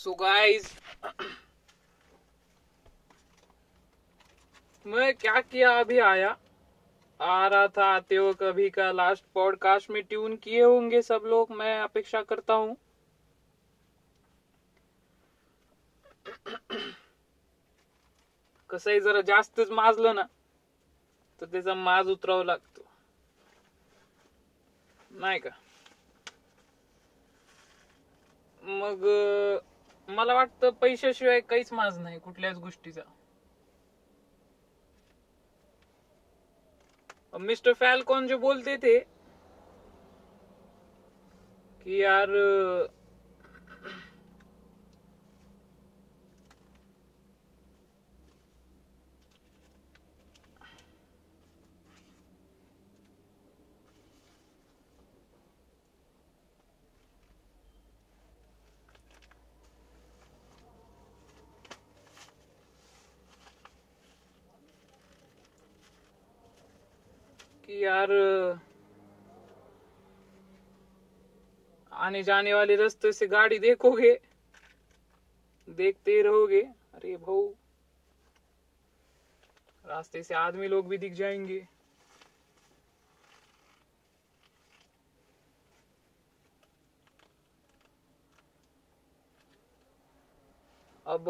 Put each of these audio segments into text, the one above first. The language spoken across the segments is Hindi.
सो गाइस मैं क्या किया अभी आया? आ रहा था, आते हो कभी का लास्ट पॉडकास्ट में ट्यून किए होंगे सब लोग, मैं अपेक्षा करता हूँ। कसंही जरा जास्तच माजलं ना, तर त्याचा माज उतरावा लागतो. नाही का? मग मला वाटतं पैशाशिवाय काहीच माज नाही कुठल्याच गोष्टीचा. मिस्टर फॅल्कॉन जे बोलते ते की यार यार आने जाने वाले रास्ते से गाड़ी देखोगे? देखते रहोगे। अरे भाऊ, रास्ते से आदमी लोग भी दिख जाएँगे। अब,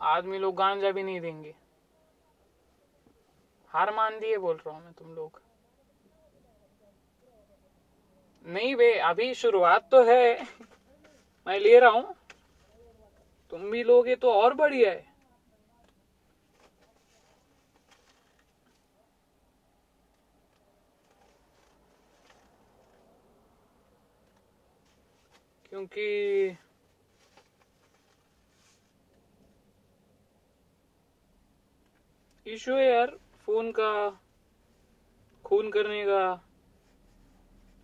आदमी लोग गांजा भी नहीं देंगे। हार मान दिए बोल रहा हूँ मैं तुम लोग। नहीं बे अभी शुरुआत तो है। मैं ले रहा हूँ। तुम भी लोगे तो और बढ़िया है। क्योंकि इशू है यार, फ़ोन का, खून करने का।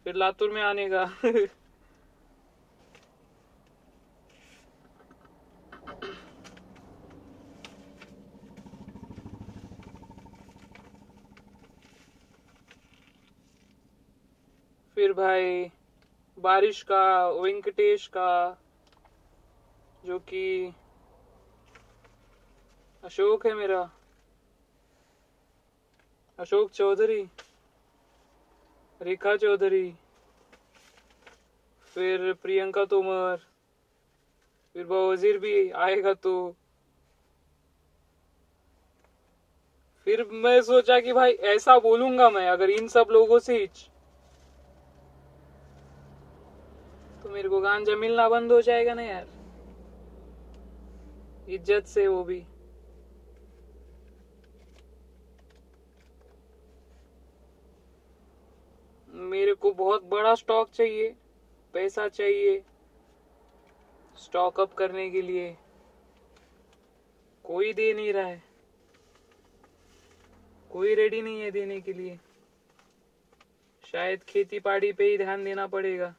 फिर लातूर में आने का। फिर भाई, बारिश का, वेंकटेश का, जो कि अशोक है मेरा। अशोक चौधरी। रेखा चौधरी, फिर प्रियंका तोमर, फिर वज़ीर भी आएगा तो। फिर मैं सोचा कि भाई ऐसा बोलूँगा मैं, अगर इन सब लोगों से तो मेरे को गांजा मिलना बंद हो जाएगा ना यार। इज़्ज़त से वो भी। मेरे को बहुत बड़ा स्टॉक चाहिए, पैसा चाहिए स्टॉक अप करने के लिए। कोई दे नहीं रहा है। कोई रेडी नहीं है देने के लिए। शायद खेती बाड़ी पे ही ध्यान देना पड़ेगा।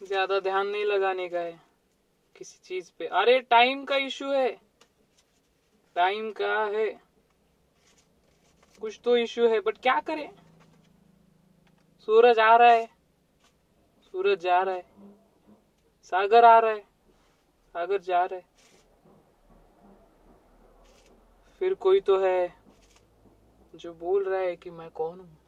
ज़्यादा ध्यान नहीं लगाने का है। किसी चीज़ पे। अरे टाइम का इशू है। टाइम का है। कुछ तो इशू है बट क्या करें? सूरज आ रहा है। सूरज जा रहा है। सागर आ रहा है। सागर जा रहा है। फिर कोई तो है जो बोल रहा है कि मैं कौन हूँ?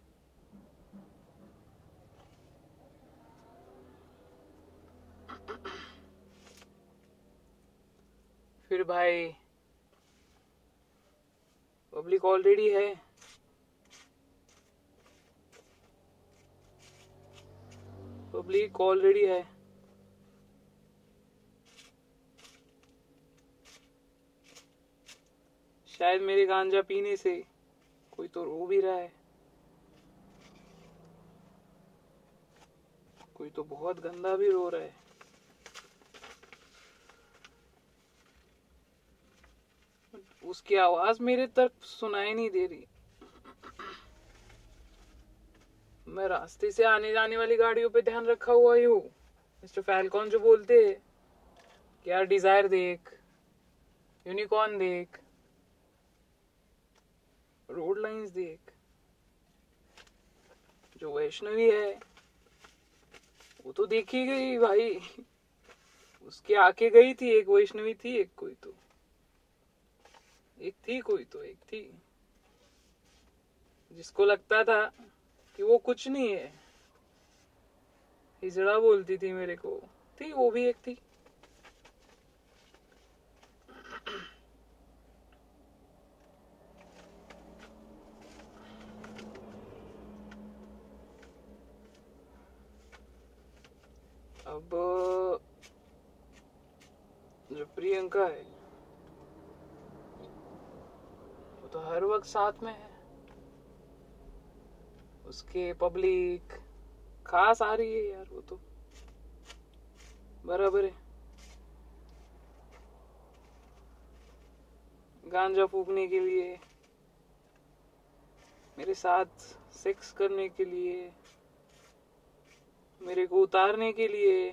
फिर भाई पब्लिक ऑलरेडी है। पब्लिक ऑलरेडी है। शायद मेरे गांजा पीने से कोई तो रो भी रहा है। कोई तो बहुत गंदा भी रो रहा है। उसकी आवाज़ मेरे तक सुनाई नहीं दे रही। मैं रास्ते से आने जाने वाली गाड़ियों पे ध्यान रखा हुआ ही हूँ। मिस्टर फैलकॉन जो बोलते कि यार डिज़ायर देख, यूनिकॉर्न देख, रोड लाइंस देख, जो वैष्णवी है, वो तो देखी गई भाई। उसके आके गई थी, एक वैष्णवी थी, एक कोई तो। एक थी कोई तो एक थी। जिसको लगता था कि वो कुछ नहीं है। हिजड़ा बोलती थी मेरे को। थी, वो भी एक थी। अब, जो प्रियंका है वो तो हर वक्त साथ में है। उसके पब्लिक खास आ रही है यार वो तो। बराबर है। गांजा फूकने के लिए। मेरे साथ सेक्स करने के लिए। मेरे को उतारने के लिए।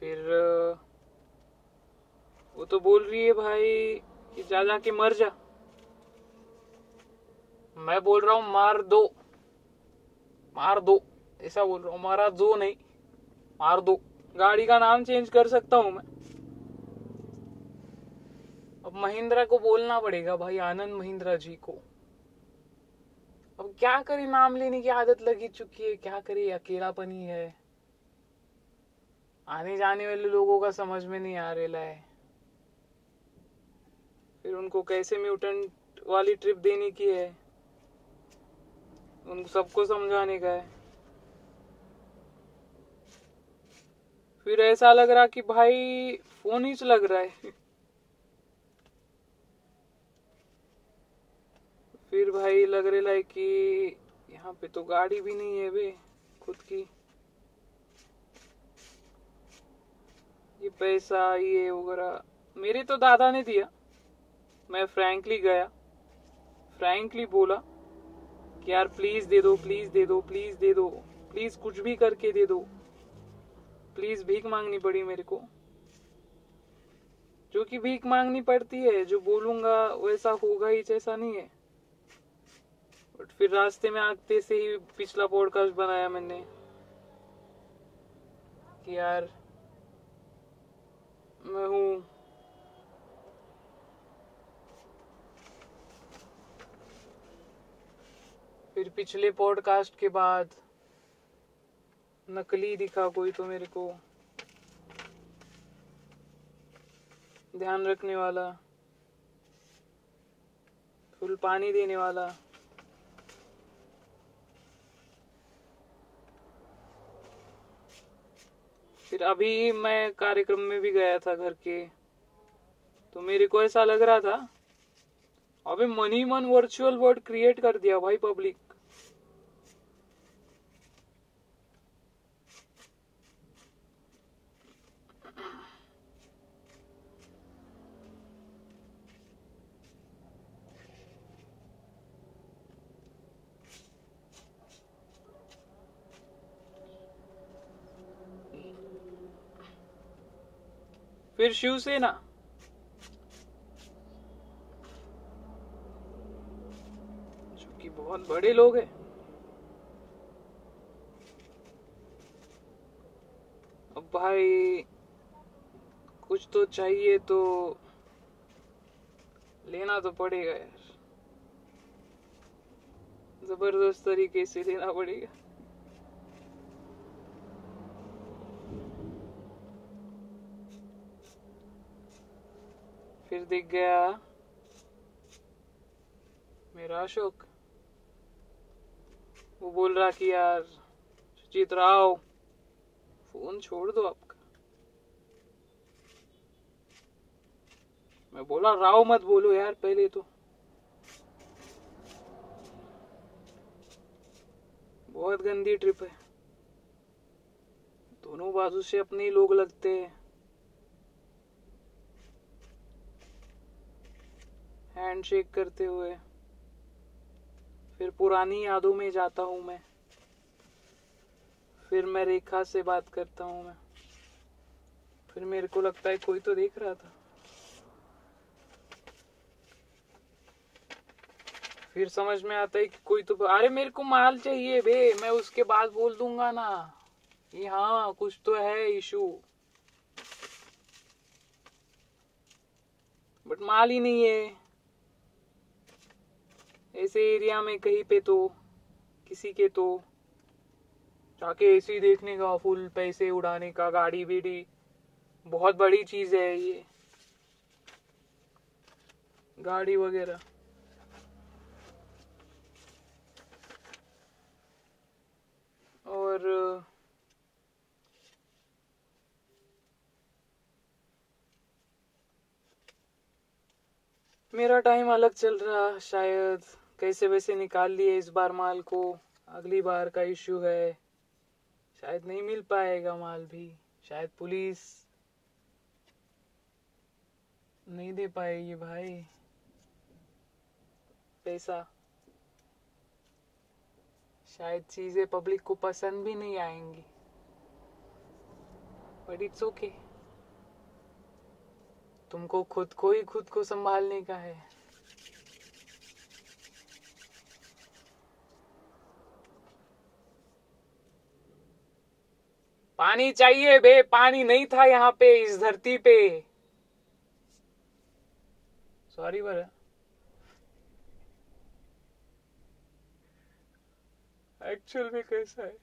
फिर वो तो बोल रही है भाई कि जा जा के मर जा। मैं बोल रहा हूँ, मार दो। मार दो। ऐसा बोल रहा हूँ, मारा दो नहीं, मार दो। गाड़ी का नाम चेंज कर सकता हूँ मैं। अब महिंद्रा को बोलना पड़ेगा भाई, आनंद महिंद्रा जी को। अब क्या करे, नाम लेने की आदत लगी चुकी है। क्या करे, अकेलापन ही है। आने जाने वाले लोगों का समझ में नहीं आ रहा है फिर उनको कैसे म्यूटेंट वाली ट्रिप देने की है? उनको सबको समझाने का है। फिर ऐसा लग रहा कि भाई, फ़ोन ही लग रहा है। फिर भाई लग रहा है कि यहाँ पे तो गाड़ी भी नहीं है वे खुद की। ये पैसा, ये वगैरह, मेरे तो दादा ने दिया। मैं फ्रैंकली गया। फ्रैंकली बोला कि यार प्लीज़ दे दो प्लीज़ दे दो प्लीज़ दे दो प्लीज़ कुछ भी करके दे दो। प्लीज़ भीख मांगनी पड़ी मेरे को। जो कि भीख मांगनी पड़ती है, जो बोलूँगा वैसा होगा ही, जैसा नहीं है। बट फिर रास्ते में आते से ही पिछला पॉडकास्ट बनाया मैंने कि यार, मैं हूँ फिर पिछले पॉडकास्ट के बाद नकली दिखा कोई तो मेरे को। ध्यान रखने वाला, फुल पानी देने वाला। फिर अभी मैं कार्यक्रम में भी गया था घर के तो मेरे को ऐसा लग रहा था, अबे मनी मन वर्चुअल वर्ड क्रिएट कर दिया भाई पब्लिक फिर शिवसेना जो कि बहुत बड़े लोग हैं। अब भाई, कुछ तो चाहिए तो लेना तो पड़ेगा यार। ज़बरदस्त तरीके से लेना पड़ेगा। फिर दिख गया मेरा अशोक वो बोल रहा कि यार, सुचित राव फ़ोन छोड़ दो आपका। मैं बोला, राव मत बोलो यार, पहले तो। बहुत गंदी ट्रिप है। दोनों बाजू से अपने ही लोग लगते हैं। हैंडशेक करते हुए। फिर पुरानी यादों में जाता हूँ मैं। फिर मैं रेखा से बात करता हूँ मैं। फिर मेरे को लगता है कोई तो देख रहा था। फिर समझ में आता है कि कोई तो अरे मेरे को माल चाहिए बे, मैं उसके बाद बोल दूँगा ना। ये हाँ कुछ तो है इशू। बट माल ही नहीं है। ऐसे एरिया में कहीं पे तो किसी के तो जाके ही देखने का फुल, पैसे उड़ाने का, गाड़ी बीड़ी, बहुत बड़ी चीज़ है ये। गाड़ी वगैरह। और, मेरा टाइम अलग चल रहा शायद। कैसे वैसे निकाल लिए इस बार माल को? अगली बार का इश्यू है। शायद नहीं मिल पाएगा माल भी। शायद पुलिस नहीं दे पाएगी भाई। पैसा। शायद चीज़ें पब्लिक को पसंद भी नहीं आएँगी। बट इट्स ओके तुमको खुद को ही खुद को संभालने का है। पानी चाहिए, बे, पानी नहीं था यहाँ पे, इस धरती पे। सॉरी बर एक्चुअल में कैसा है?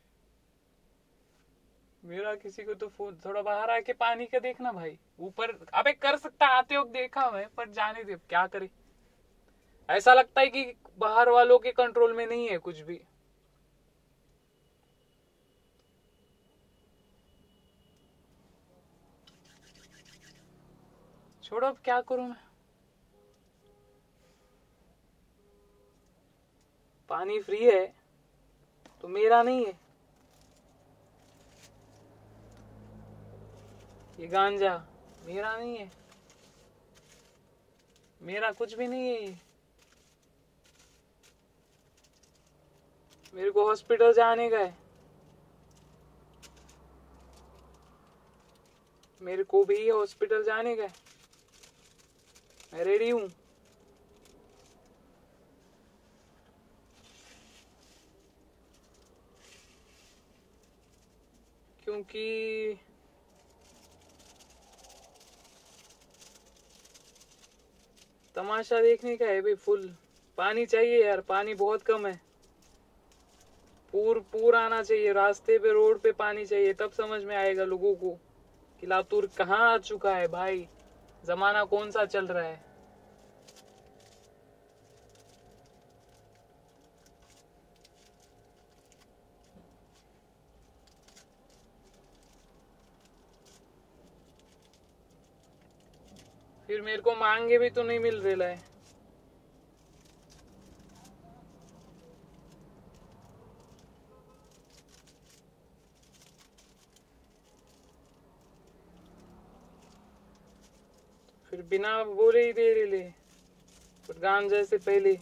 मेरा किसी को तो फ़ोन थोड़ा बाहर आके पानी का देखना भाई। ऊपर, अबे कर सकता, आते हो देखा मैं, पर जाने दे क्या करे? ऐसा लगता है कि बाहर वालों के कंट्रोल में नहीं है कुछ भी। छोड़ो, अब क्या करूँ मैं? पानी फ्री है तो मेरा नहीं है। ये गांजा मेरा नहीं है। मेरा कुछ भी नहीं है मेरे को हॉस्पिटल जाने का है। मेरे को भी हॉस्पिटल जाने का है। मैं रेडी हूँ। क्योंकि तमाशा देखने का है भाई फुल। पानी चाहिए यार, पानी बहुत कम है। पूर पूर आना चाहिए, रास्ते पे, रोड पे पानी चाहिए, तब समझ में आएगा लोगों को कि लातूर कहाँ आ चुका है भाई। जमाना कौन सा चल रहा है? फिर मेरे को मांगे भी तो नहीं मिल रहा है बिना बोले ही दे रहे ले। गांजा से पहले।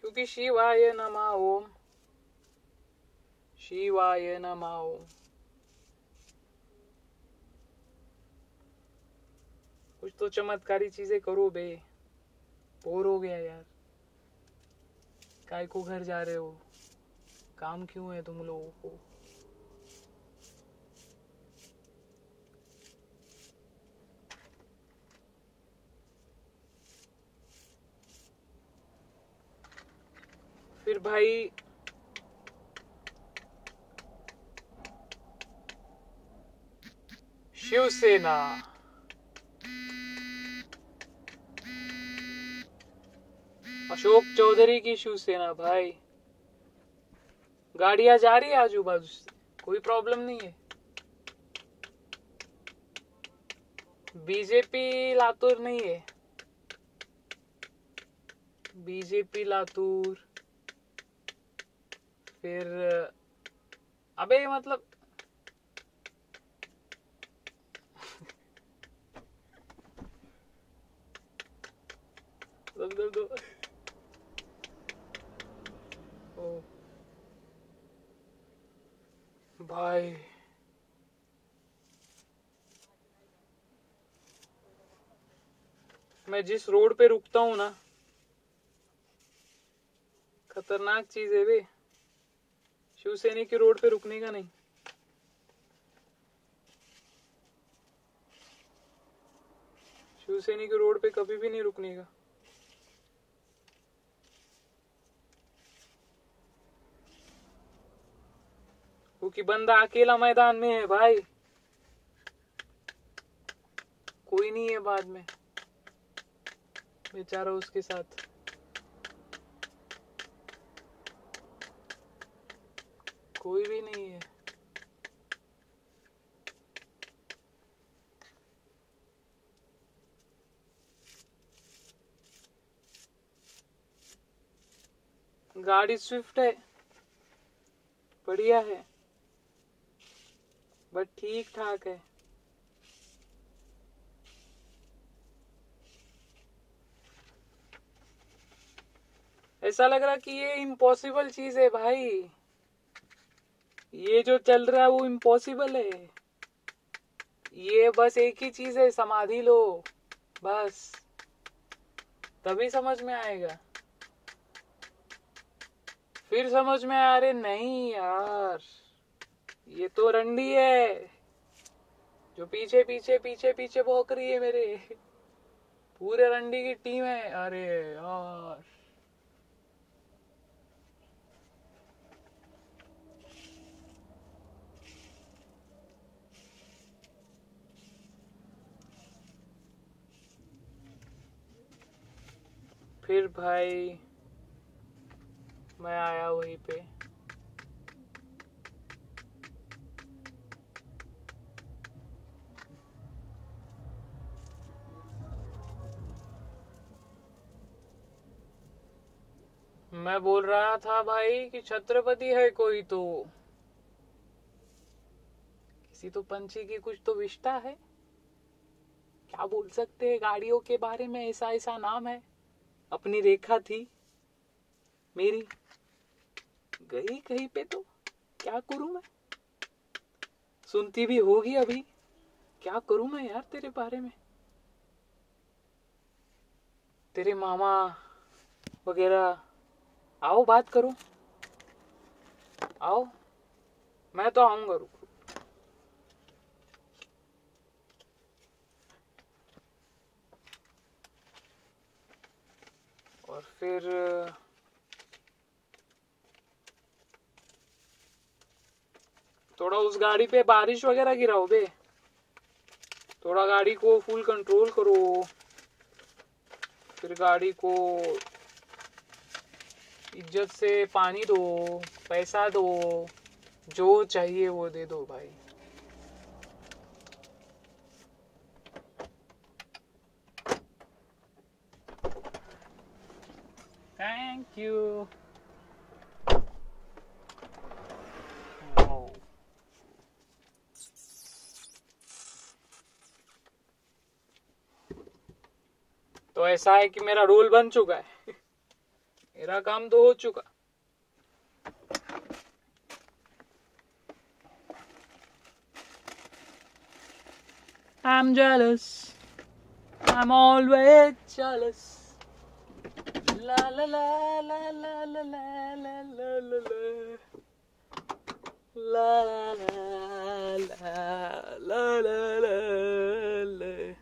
क्योंकि शिवाय नमा ओम। शिवाय नमा ओम। कुछ तो चमत्कारी चीज़ें करो बे। बोर हो गया यार। काय को घर जा रहे हो? काम क्यों है तुम लोगों को? फिर भाई, शिवसेना। अशोक चौधरी की शिवसेना भाई। गाड़ियाँ जा रही है आजू बाजू से। कोई प्रॉब्लम नहीं है। बीजेपी लातूर नहीं है। बीजेपी लातूर। फिर अबे मतलब दो, दो, दो। भाई मैं जिस रोड पे रुकता हूँ ना, खतरनाक चीज़ है वे। शिवसैनी की रोड पे रुकने का नहीं। शिवसैनी की रोड पे कभी भी नहीं रुकने का। क्योंकि बंदा अकेला मैदान में है भाई। कोई नहीं है बाद में। बेचारा उसके साथ। कोई भी नहीं है। गाड़ी स्विफ्ट है। बढ़िया है। बट ठीक ठाक है। ऐसा लग रहा कि ये इम्पॉसिबल चीज़ है भाई। ये जो चल रहा है वो इम्पॉसिबल है। ये बस एक ही चीज़ है, समाधि लो। बस। तभी समझ में आएगा। फिर समझ में आ रहे, नहीं यार। ये तो रंडी है। जो पीछे पीछे पीछे पीछे भौक रही है मेरे। पूरे रंडी की टीम है। अरे यार। फिर भाई, मैं आया वहीं पे। मैं बोल रहा था भाई कि छत्रपति है कोई तो। किसी तो पंछी की कुछ तो विष्टा है। क्या बोल सकते हैं, गाड़ियों के बारे में ऐसा ऐसा नाम है। अपनी रेखा थी मेरी। गई कहीं पे तो क्या करूँ मैं? सुनती भी होगी अभी। क्या करूँ मैं यार तेरे बारे में? तेरे मामा वगैरह आओ, बात करो। आओ, मैं तो आऊँगा, रुको। और फिर, थोड़ा उस गाड़ी पे बारिश वगैरह गिराओ बे। थोड़ा गाड़ी को फुल कंट्रोल करो। फिर गाड़ी को इज़्ज़त से पानी दो, पैसा दो, जो चाहिए वो दे दो भाई। थैंक यू तो ऐसा है कि मेरा रोल बन चुका है। मेरा काम तो हो चुका I'm jealous. I'm always jealous. La la la la la la la la la la la. La la la la la la